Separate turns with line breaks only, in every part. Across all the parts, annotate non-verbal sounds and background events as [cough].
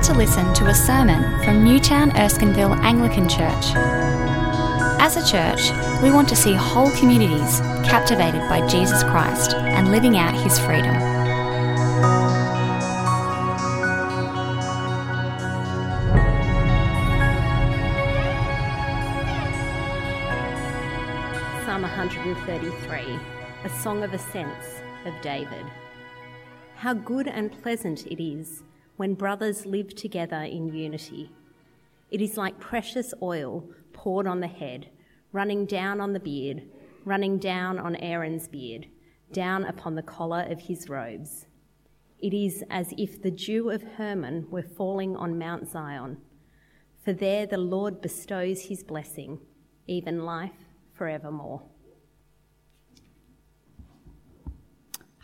about to listen to a sermon from Newtown Erskineville Anglican Church. As a church, we want to see whole communities captivated by Jesus Christ and living out his freedom.
Psalm 133, a song of ascents of David. How good and pleasant it is when brothers live together in unity. It is like precious oil poured on the head, running down on the beard, running down on Aaron's beard, down upon the collar of his robes. It is as if the dew of Hermon were falling on Mount Zion, for there the Lord bestows his blessing, even life forevermore.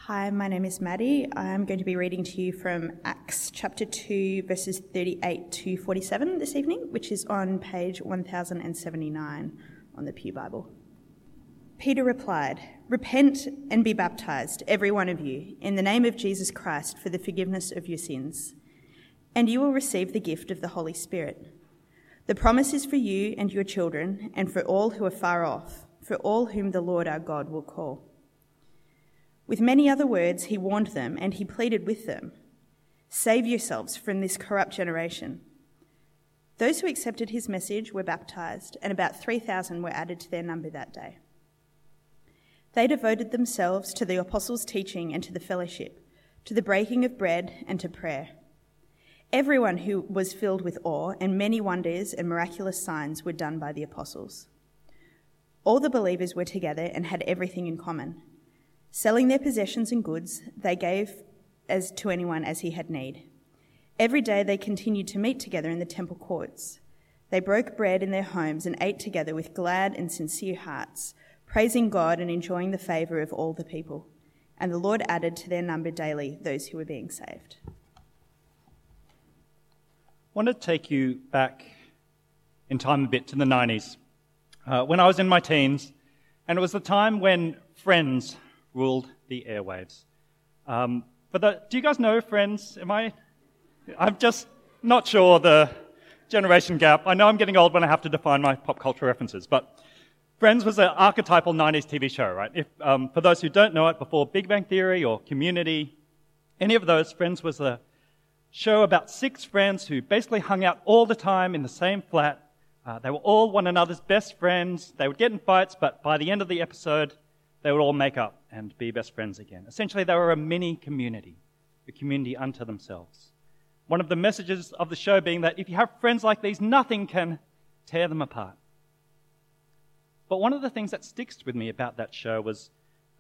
Hi, my name is Maddie. I'm going to be reading to you from Acts chapter 2, verses 38 to 47 this evening, which is on page 1079 on the Pew Bible. Peter replied, Repent and be baptized, every one of you, in the name of Jesus Christ for the forgiveness of your sins, and you will receive the gift of the Holy Spirit. The promise is for you and your children, and for all who are far off, for all whom the Lord our God will call. With many other words, he warned them and he pleaded with them Save yourselves from this corrupt generation. Those who accepted his message were baptized, and about 3,000 were added to their number that day. They devoted themselves to the apostles' teaching and to the fellowship, to the breaking of bread and to prayer. Everyone who was filled with awe, and many wonders and miraculous signs were done by the apostles. All the believers were together and had everything in common. Selling their possessions and goods, they gave as to anyone as he had need. Every day they continued to meet together in the temple courts. They broke bread in their homes and ate together with glad and sincere hearts, praising God and enjoying the favor of all the people. And the Lord added to their number daily those who were being saved.
I want to take you back in time a bit to the 90s, uh, when I was in my teens, and it was the time when Friends ruled the airwaves. Um, but the, do you guys know Friends? Am I? I'm just not sure the generation gap. I know I'm getting old when I have to define my pop culture references, but Friends was an archetypal 90s TV show, right? If, um, for those who don't know it, before Big Bang Theory or Community, any of those, Friends was a show about six friends who basically hung out all the time in the same flat. Uh, they were all one another's best friends. They would get in fights, but by the end of the episode, they would all make up and be best friends again. Essentially, they were a mini community, a community unto themselves. One of the messages of the show being that if you have friends like these, nothing can tear them apart. But one of the things that sticks with me about that show was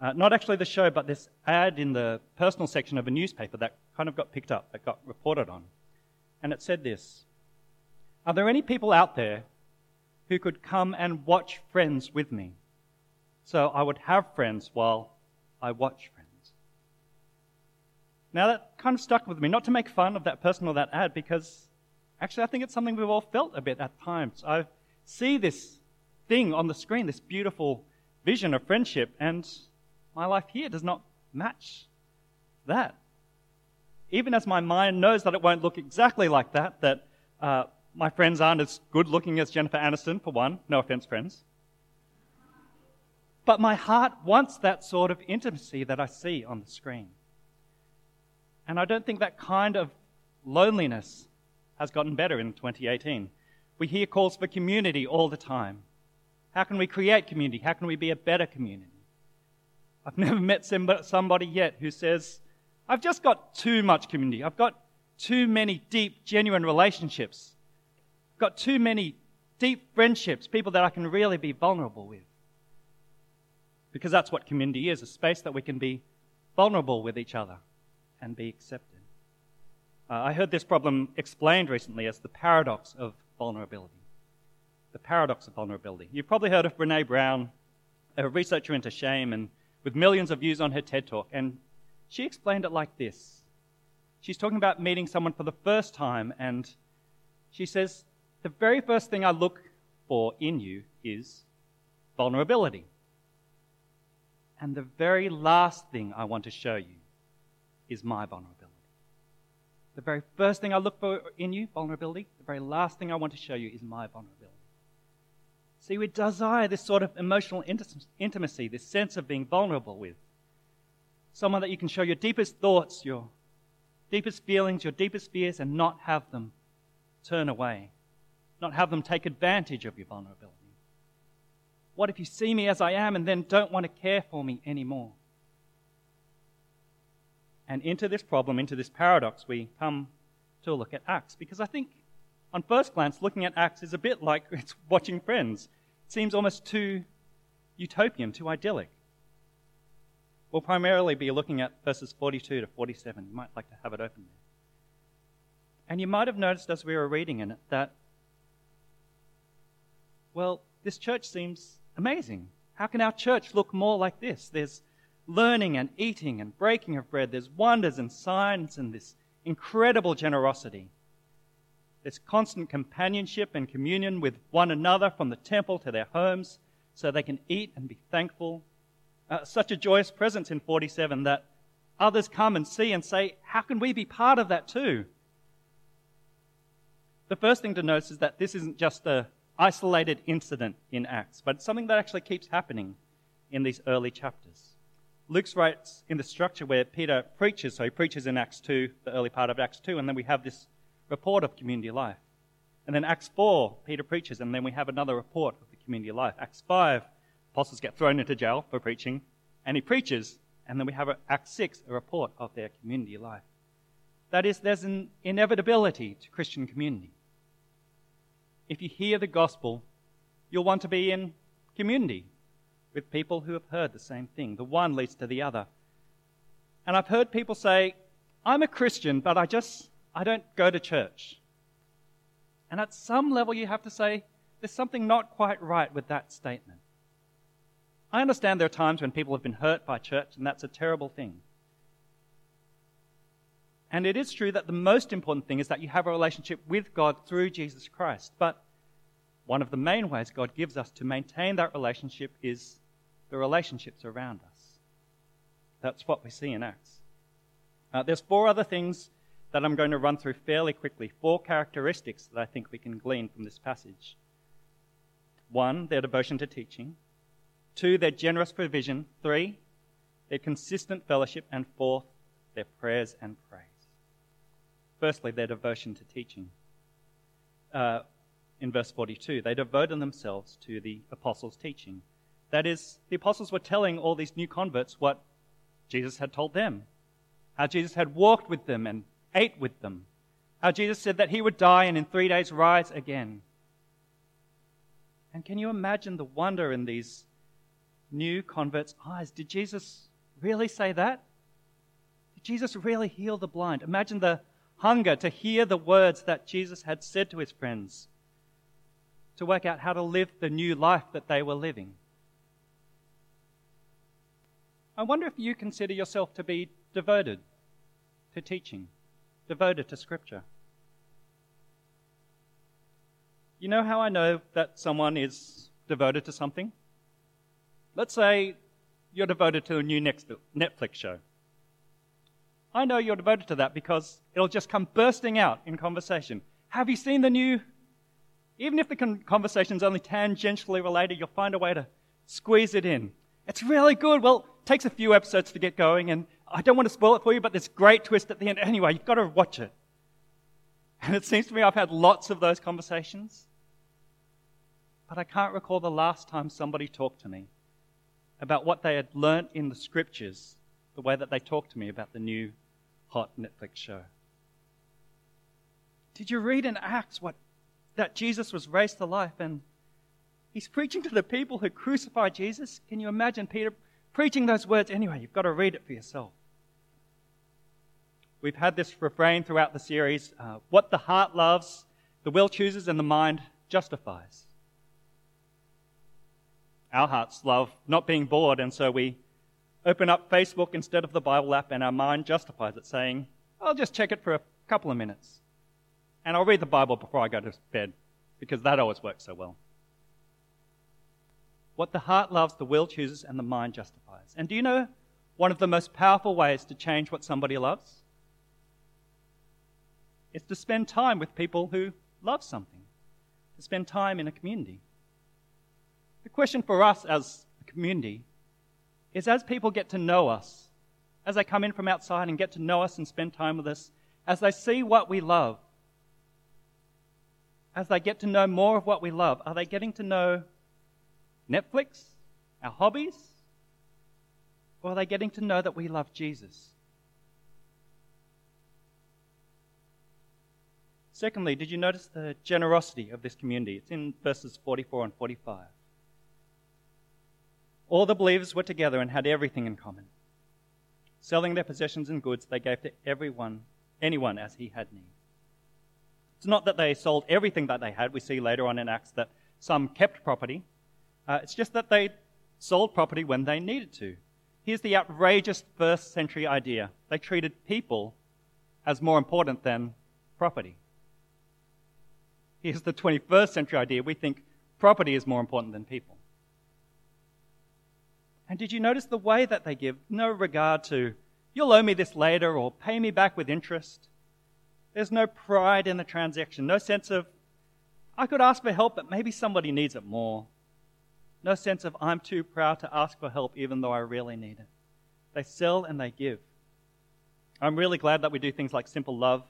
uh, not actually the show, but this ad in the personal section of a newspaper that kind of got picked up, that got reported on. And it said this Are there any people out there who could come and watch Friends with me? So I would have friends while I watch friends. Now that kind of stuck with me, not to make fun of that person or that ad, because actually I think it's something we've all felt a bit at times. I see this thing on the screen, this beautiful vision of friendship, and my life here does not match that. Even as my mind knows that it won't look exactly like that, that uh, my friends aren't as good looking as Jennifer Aniston, for one. No offense, friends. But my heart wants that sort of intimacy that I see on the screen. And I don't think that kind of loneliness has gotten better in 2018. We hear calls for community all the time. How can we create community? How can we be a better community? I've [laughs] never met somebody yet who says, I've just got too much community. I've got too many deep, genuine relationships. I've got too many deep friendships, people that I can really be vulnerable with. Because that's what community is a space that we can be vulnerable with each other and be accepted. Uh, I heard this problem explained recently as the paradox of vulnerability. The paradox of vulnerability. You've probably heard of Brene Brown, a researcher into shame, and with millions of views on her TED Talk. And she explained it like this She's talking about meeting someone for the first time, and she says, The very first thing I look for in you is vulnerability. And the very last thing I want to show you is my vulnerability. The very first thing I look for in you, vulnerability, the very last thing I want to show you is my vulnerability. See, we desire this sort of emotional intimacy, this sense of being vulnerable with. Someone that you can show your deepest thoughts, your deepest feelings, your deepest fears, and not have them turn away, not have them take advantage of your vulnerability. What if you see me as I am and then don't want to care for me anymore? And into this problem, into this paradox, we come to look at Acts. Because I think, on first glance, looking at Acts is a bit like [laughs] it's watching Friends. It seems almost too utopian, too idyllic. We'll primarily be looking at verses 42 to 47. You might like to have it open there. And you might have noticed as we were reading in it that, well, this church seems amazing. How can our church look more like this? There's learning and eating and breaking of bread. There's wonders and signs and this incredible generosity. There's constant companionship and communion with one another from the temple to their homes so they can eat and be thankful. Uh, such a joyous presence in 47 that others come and see and say, How can we be part of that too? The first thing to notice is that this isn't just an isolated incident in Acts, but it's something that actually keeps happening in these early chapters. Luke writes in the structure where Peter preaches, so he preaches in Acts 2, the early part of Acts 2, and then we have this report of community life. And then Acts 4, Peter preaches, and then we have another report of the community life. Acts 5, apostles get thrown into jail for preaching, and he preaches, and then we have Acts 6, a report of their community life. That is, there's an inevitability to Christian community. If you hear the gospel, you'll want to be in community with people who have heard the same thing. The one leads to the other. And I've heard people say, I'm a Christian, but I just, I don't go to church. And at some level, you have to say, there's something not quite right with that statement. I understand there are times when people have been hurt by church, and that's a terrible thing. And it is true that the most important thing is that you have a relationship with God through Jesus Christ. But one of the main ways God gives us to maintain that relationship is the relationships around us. That's what we see in Acts. Uh, there's four other things that I'm going to run through fairly quickly, four characteristics that I think we can glean from this passage. One, their devotion to teaching. Two, their generous provision. Three, their consistent fellowship. And fourth, their prayers and praise. Firstly, their devotion to teaching. Uh, in verse 42, they devoted themselves to the apostles' teaching. That is, the apostles were telling all these new converts what Jesus had told them, how Jesus had walked with them and ate with them, how Jesus said that he would die and in three days rise again. And can you imagine the wonder in these new converts' eyes? Did Jesus really say that? Did Jesus really heal the blind? Imagine the hunger to hear the words that Jesus had said to his friends, to work out how to live the new life that they were living. I wonder if you consider yourself to be devoted to teaching, devoted to Scripture. You know how I know that someone is devoted to something? Let's say you're devoted to a new Netflix show. I know you're devoted to that because it'll just come bursting out in conversation. Have you seen the new? Even if the conversation's only tangentially related, you'll find a way to squeeze it in. It's really good. Well, it takes a few episodes to get going, and I don't want to spoil it for you, but there's great twist at the end. Anyway, you've got to watch it. [laughs] And it seems to me I've had lots of those conversations, but I can't recall the last time somebody talked to me about what they had learnt in the scriptures, the way that they talked to me about the new hot Netflix show. Did you read in Acts what that Jesus was raised to life and He's preaching to the people who crucified Jesus. Can you imagine Peter preaching those words? Anyway, you've got to read it for yourself. We've had this refrain throughout the series uh, what the heart loves, the will chooses, and the mind justifies. Our hearts love not being bored, and so we open up Facebook instead of the Bible app, and our mind justifies it, saying, I'll just check it for a couple of minutes. And I'll read the Bible before I go to bed, because that always works so well. What the heart loves, the will chooses, and the mind justifies. And do you know one of the most powerful ways to change what somebody loves? It's to spend time with people who love something, to spend time in a community. The question for us as a community is as people get to know us, as they come in from outside and get to know us and spend time with us, as they see what we love, as they get to know more of what we love, are they getting to know Netflix, our hobbies? Or are they getting to know that we love Jesus? Secondly, did you notice the generosity of this community? It's in verses 44 and 45. All the believers were together and had everything in common. Selling their possessions and goods, they gave to everyone, anyone as he had need. It's not that they sold everything that they had. We see later on in Acts that some kept property. Uh, it's just that they sold property when they needed to. Here's the outrageous first century idea they treated people as more important than property. Here's the 21st century idea we think property is more important than people. And did you notice the way that they give? No regard to, you'll owe me this later or pay me back with interest. There's no pride in the transaction, no sense of, I could ask for help, but maybe somebody needs it more. No sense of, I'm too proud to ask for help even though I really need it. They sell and they give. I'm really glad that we do things like simple love.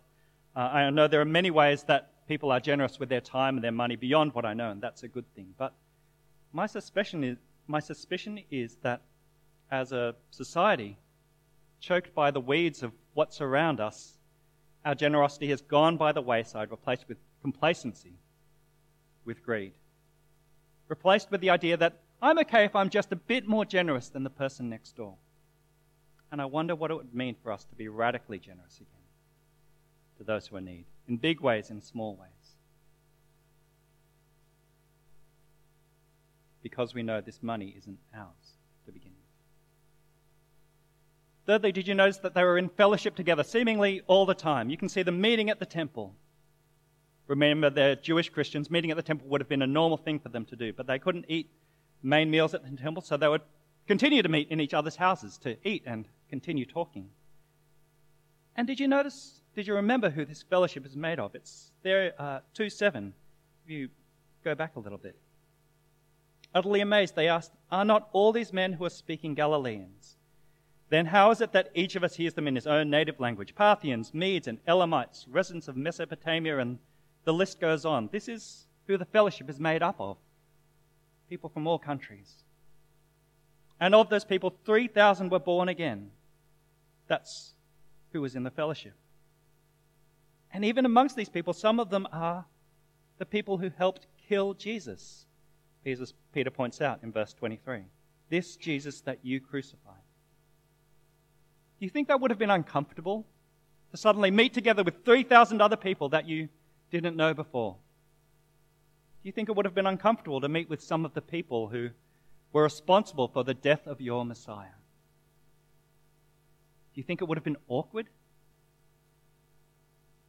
Uh, I know there are many ways that people are generous with their time and their money beyond what I know, and that's a good thing. But my suspicion is, my suspicion is that as a society, choked by the weeds of what's around us, our generosity has gone by the wayside, replaced with complacency, with greed. Replaced with the idea that I'm okay if I'm just a bit more generous than the person next door. And I wonder what it would mean for us to be radically generous again to those who are in need, in big ways, in small ways. Because we know this money isn't ours to begin with. Thirdly, did you notice that they were in fellowship together seemingly all the time? You can see them meeting at the temple. Remember, they're Jewish Christians. Meeting at the temple would have been a normal thing for them to do, but they couldn't eat main meals at the temple, so they would continue to meet in each other's houses to eat and continue talking. And did you notice, did you remember who this fellowship is made of? It's there, uh, 2 7. If you go back a little bit. Utterly amazed, they asked, Are not all these men who are speaking Galileans? then how is it that each of us hears them in his own native language? Parthians, Medes, and Elamites, residents of Mesopotamia, and the list goes on. This is who the fellowship is made up of people from all countries. And of those people, 3,000 were born again. That's who was in the fellowship. And even amongst these people, some of them are the people who helped kill Jesus. Peter points out in verse 23 this Jesus that you crucified. Do you think that would have been uncomfortable to suddenly meet together with 3,000 other people that you didn't know before? Do you think it would have been uncomfortable to meet with some of the people who were responsible for the death of your Messiah? Do you think it would have been awkward? [laughs]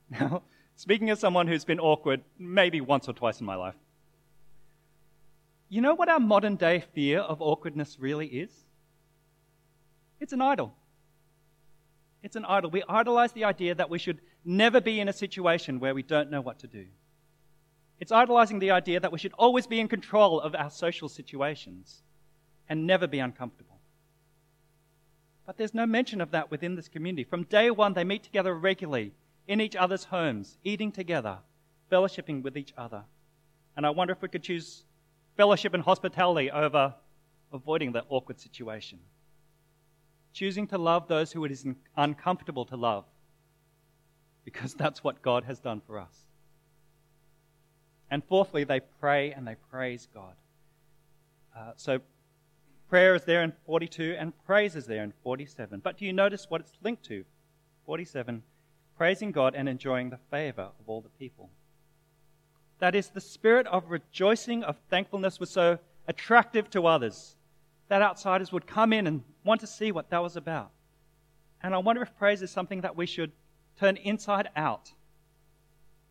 Now, speaking as someone who's been awkward maybe once or twice in my life, you know what our modern day fear of awkwardness really is? It's an idol. It's an idol. We idolize the idea that we should never be in a situation where we don't know what to do. It's idolizing the idea that we should always be in control of our social situations and never be uncomfortable. But there's no mention of that within this community. From day one, they meet together regularly in each other's homes, eating together, fellowshipping with each other. And I wonder if we could choose fellowship and hospitality over avoiding that awkward situation choosing to love those who it is uncomfortable to love, because that's what God has done for us. And fourthly, they pray and they praise God. Uh, so prayer is there in 42 and praise is there in 47. But do you notice what it's linked to? 47, praising God and enjoying the favor of all the people. That is, the spirit of rejoicing, of thankfulness was so attractive to others that outsiders would come in and want to see what that was about. And I wonder if praise is something that we should turn inside out.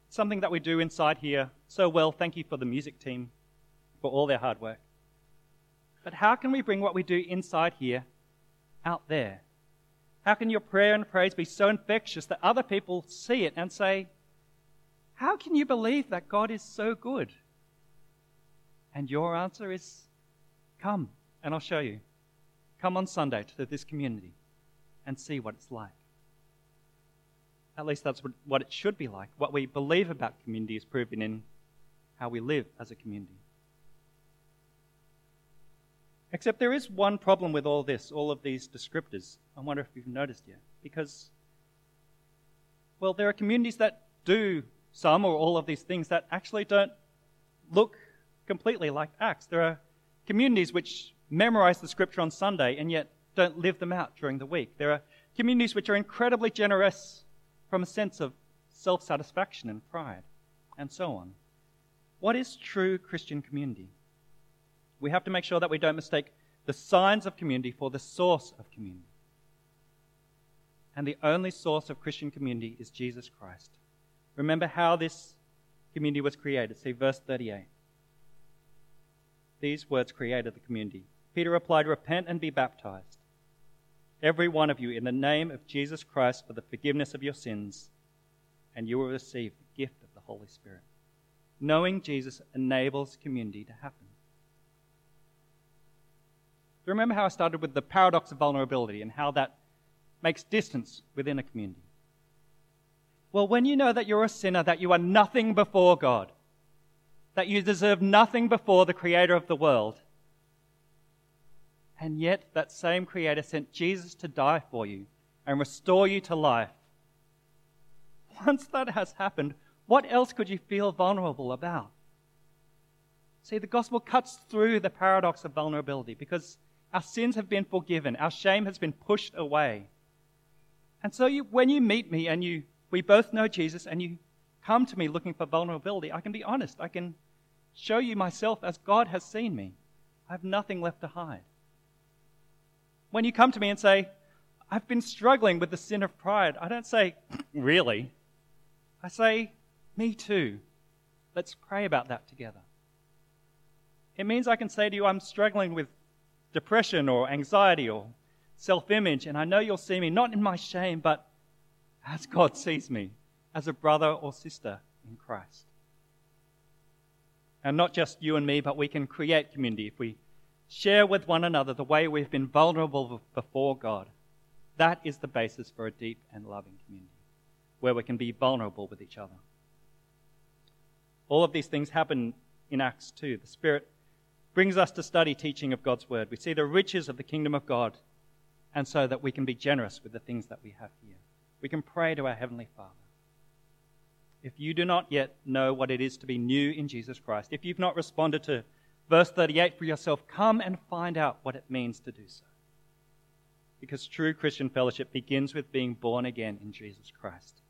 Something that we do inside here so well. Thank you for the music team for all their hard work. But how can we bring what we do inside here out there? How can your prayer and praise be so infectious that other people see it and say, How can you believe that God is so good? And your answer is, Come, and I'll show you. Come on Sunday to this community and see what it's like. At least that's what it should be like. What we believe about community is proven in how we live as a community. Except there is one problem with all this, all of these descriptors. I wonder if you've noticed yet. Because, well, there are communities that do some or all of these things that actually don't look completely like Acts. There are communities which memorize the scripture on Sunday and yet don't live them out during the week. There are communities which are incredibly generous from a sense of self satisfaction and pride, and so on. What is true Christian community? We have to make sure that we don't mistake the signs of community for the source of community. And the only source of Christian community is Jesus Christ. Remember how this community was created. See verse 38. These words created the community. Peter replied, Repent and be baptized, every one of you, in the name of Jesus Christ for the forgiveness of your sins, and you will receive the gift of the Holy Spirit. Knowing Jesus enables community to happen. Remember how I started with the paradox of vulnerability and how that makes distance within a community? Well, when you know that you're a sinner, that you are nothing before God, that you deserve nothing before the Creator of the world, and yet that same Creator sent Jesus to die for you and restore you to life. Once that has happened, what else could you feel vulnerable about? See, the gospel cuts through the paradox of vulnerability because our sins have been forgiven. Our shame has been pushed away. And so you, when you meet me and you, we both know Jesus and you come to me looking for vulnerability, I can be honest. I can show you myself as God has seen me. I have nothing left to hide. When you come to me and say, I've been struggling with the sin of pride, I don't say, [clears throat] really. I say, me too. Let's pray about that together. It means I can say to you, I'm struggling with depression or anxiety or self image. And I know you'll see me not in my shame, but as God sees me, as a brother or sister in Christ. And not just you and me, but we can create community if we share with one another the way we've been vulnerable before God. That is the basis for a deep and loving community where we can be vulnerable with each other. All of these things happen in Acts 2. The Spirit brings us to study teaching of God's word. We see the riches of the kingdom of God, and so that we can be generous with the things that we have here. We can pray to our Heavenly Father. If you do not yet know what it is to be new in Jesus Christ, if you've not responded to verse 38 for yourself, come and find out what it means to do so. Because true Christian fellowship begins with being born again in Jesus Christ.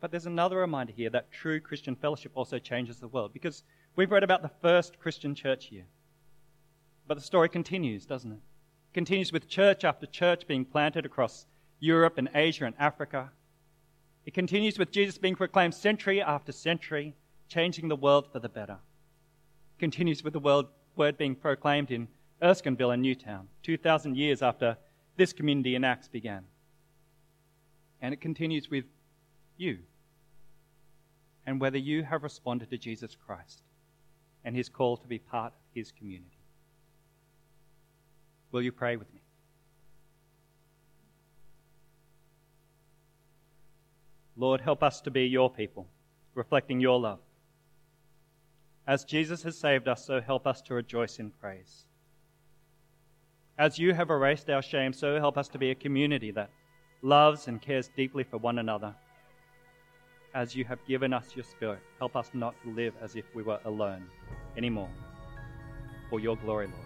But there's another reminder here that true Christian fellowship also changes the world. Because We've read about the first Christian church here. But the story continues, doesn't it? it? Continues with church after church being planted across Europe and Asia and Africa. It continues with Jesus being proclaimed century after century, changing the world for the better. It continues with the world, word being proclaimed in Erskineville and Newtown, 2,000 years after this community in Acts began. And it continues with you and whether you have responded to Jesus Christ and his call to be part of his community. Will you pray with me? Lord, help us to be your people, reflecting your love. As Jesus has saved us, so help us to rejoice in praise. As you have erased our shame, so help us to be a community that loves and cares deeply for one another. As you have given us your Spirit, help us not to live as if we were alone anymore. For your glory, Lord.